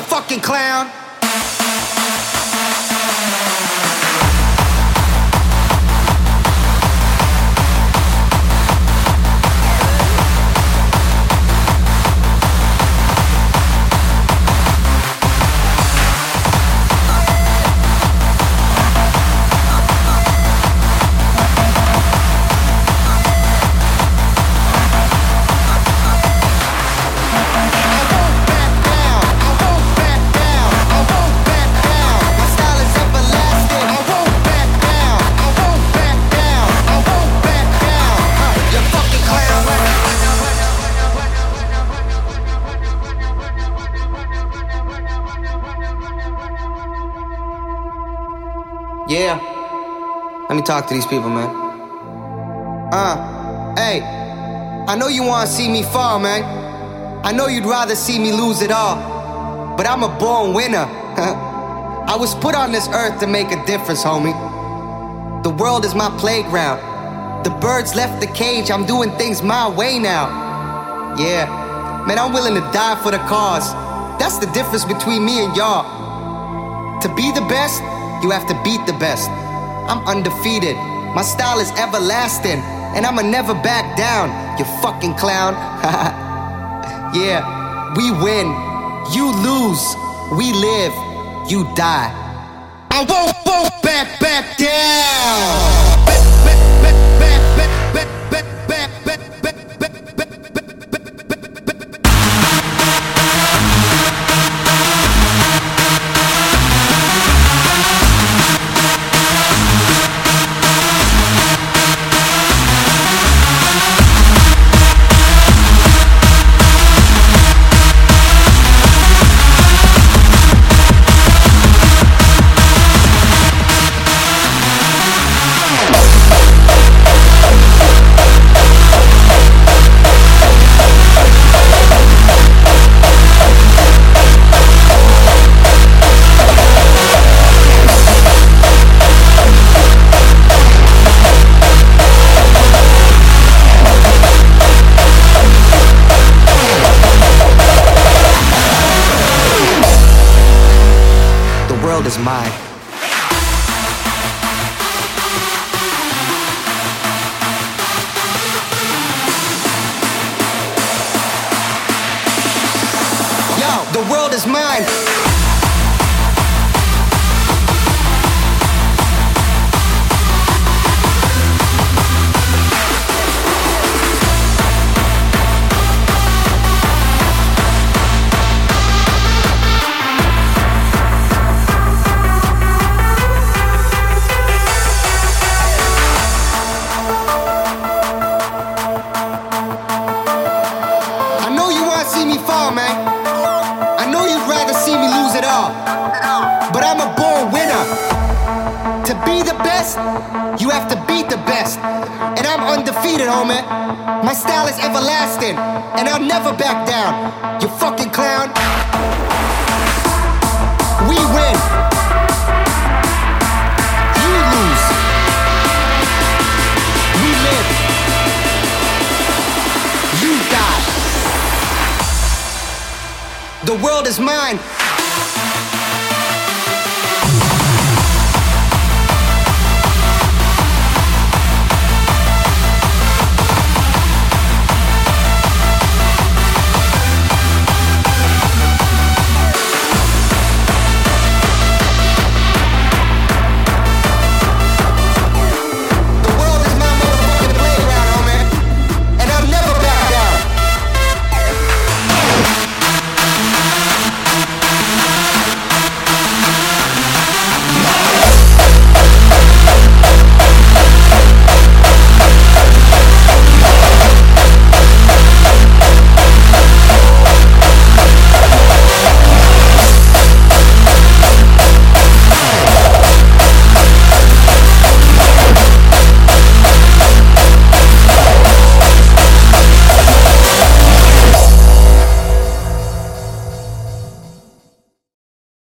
Huh, you fucking clown. Yeah. Let me talk to these people, man. Uh, hey. I know you wanna see me fall, man. I know you'd rather see me lose it all. But I'm a born winner. I was put on this earth to make a difference, homie. The world is my playground. The birds left the cage, I'm doing things my way now. Yeah, man, I'm willing to die for the cause. That's the difference between me and y'all. To be the best, you have to beat the best. I'm undefeated. My style is everlasting. And I'ma never back down, you fucking clown. yeah, we win. You lose. We live. You die. I won't, won't back, back down. world is mine. Yo, the world is mine. Best, you have to beat the best. And I'm undefeated, homie. My style is everlasting, and I'll never back down. You fucking clown. We win. You lose. We live. You die. The world is mine.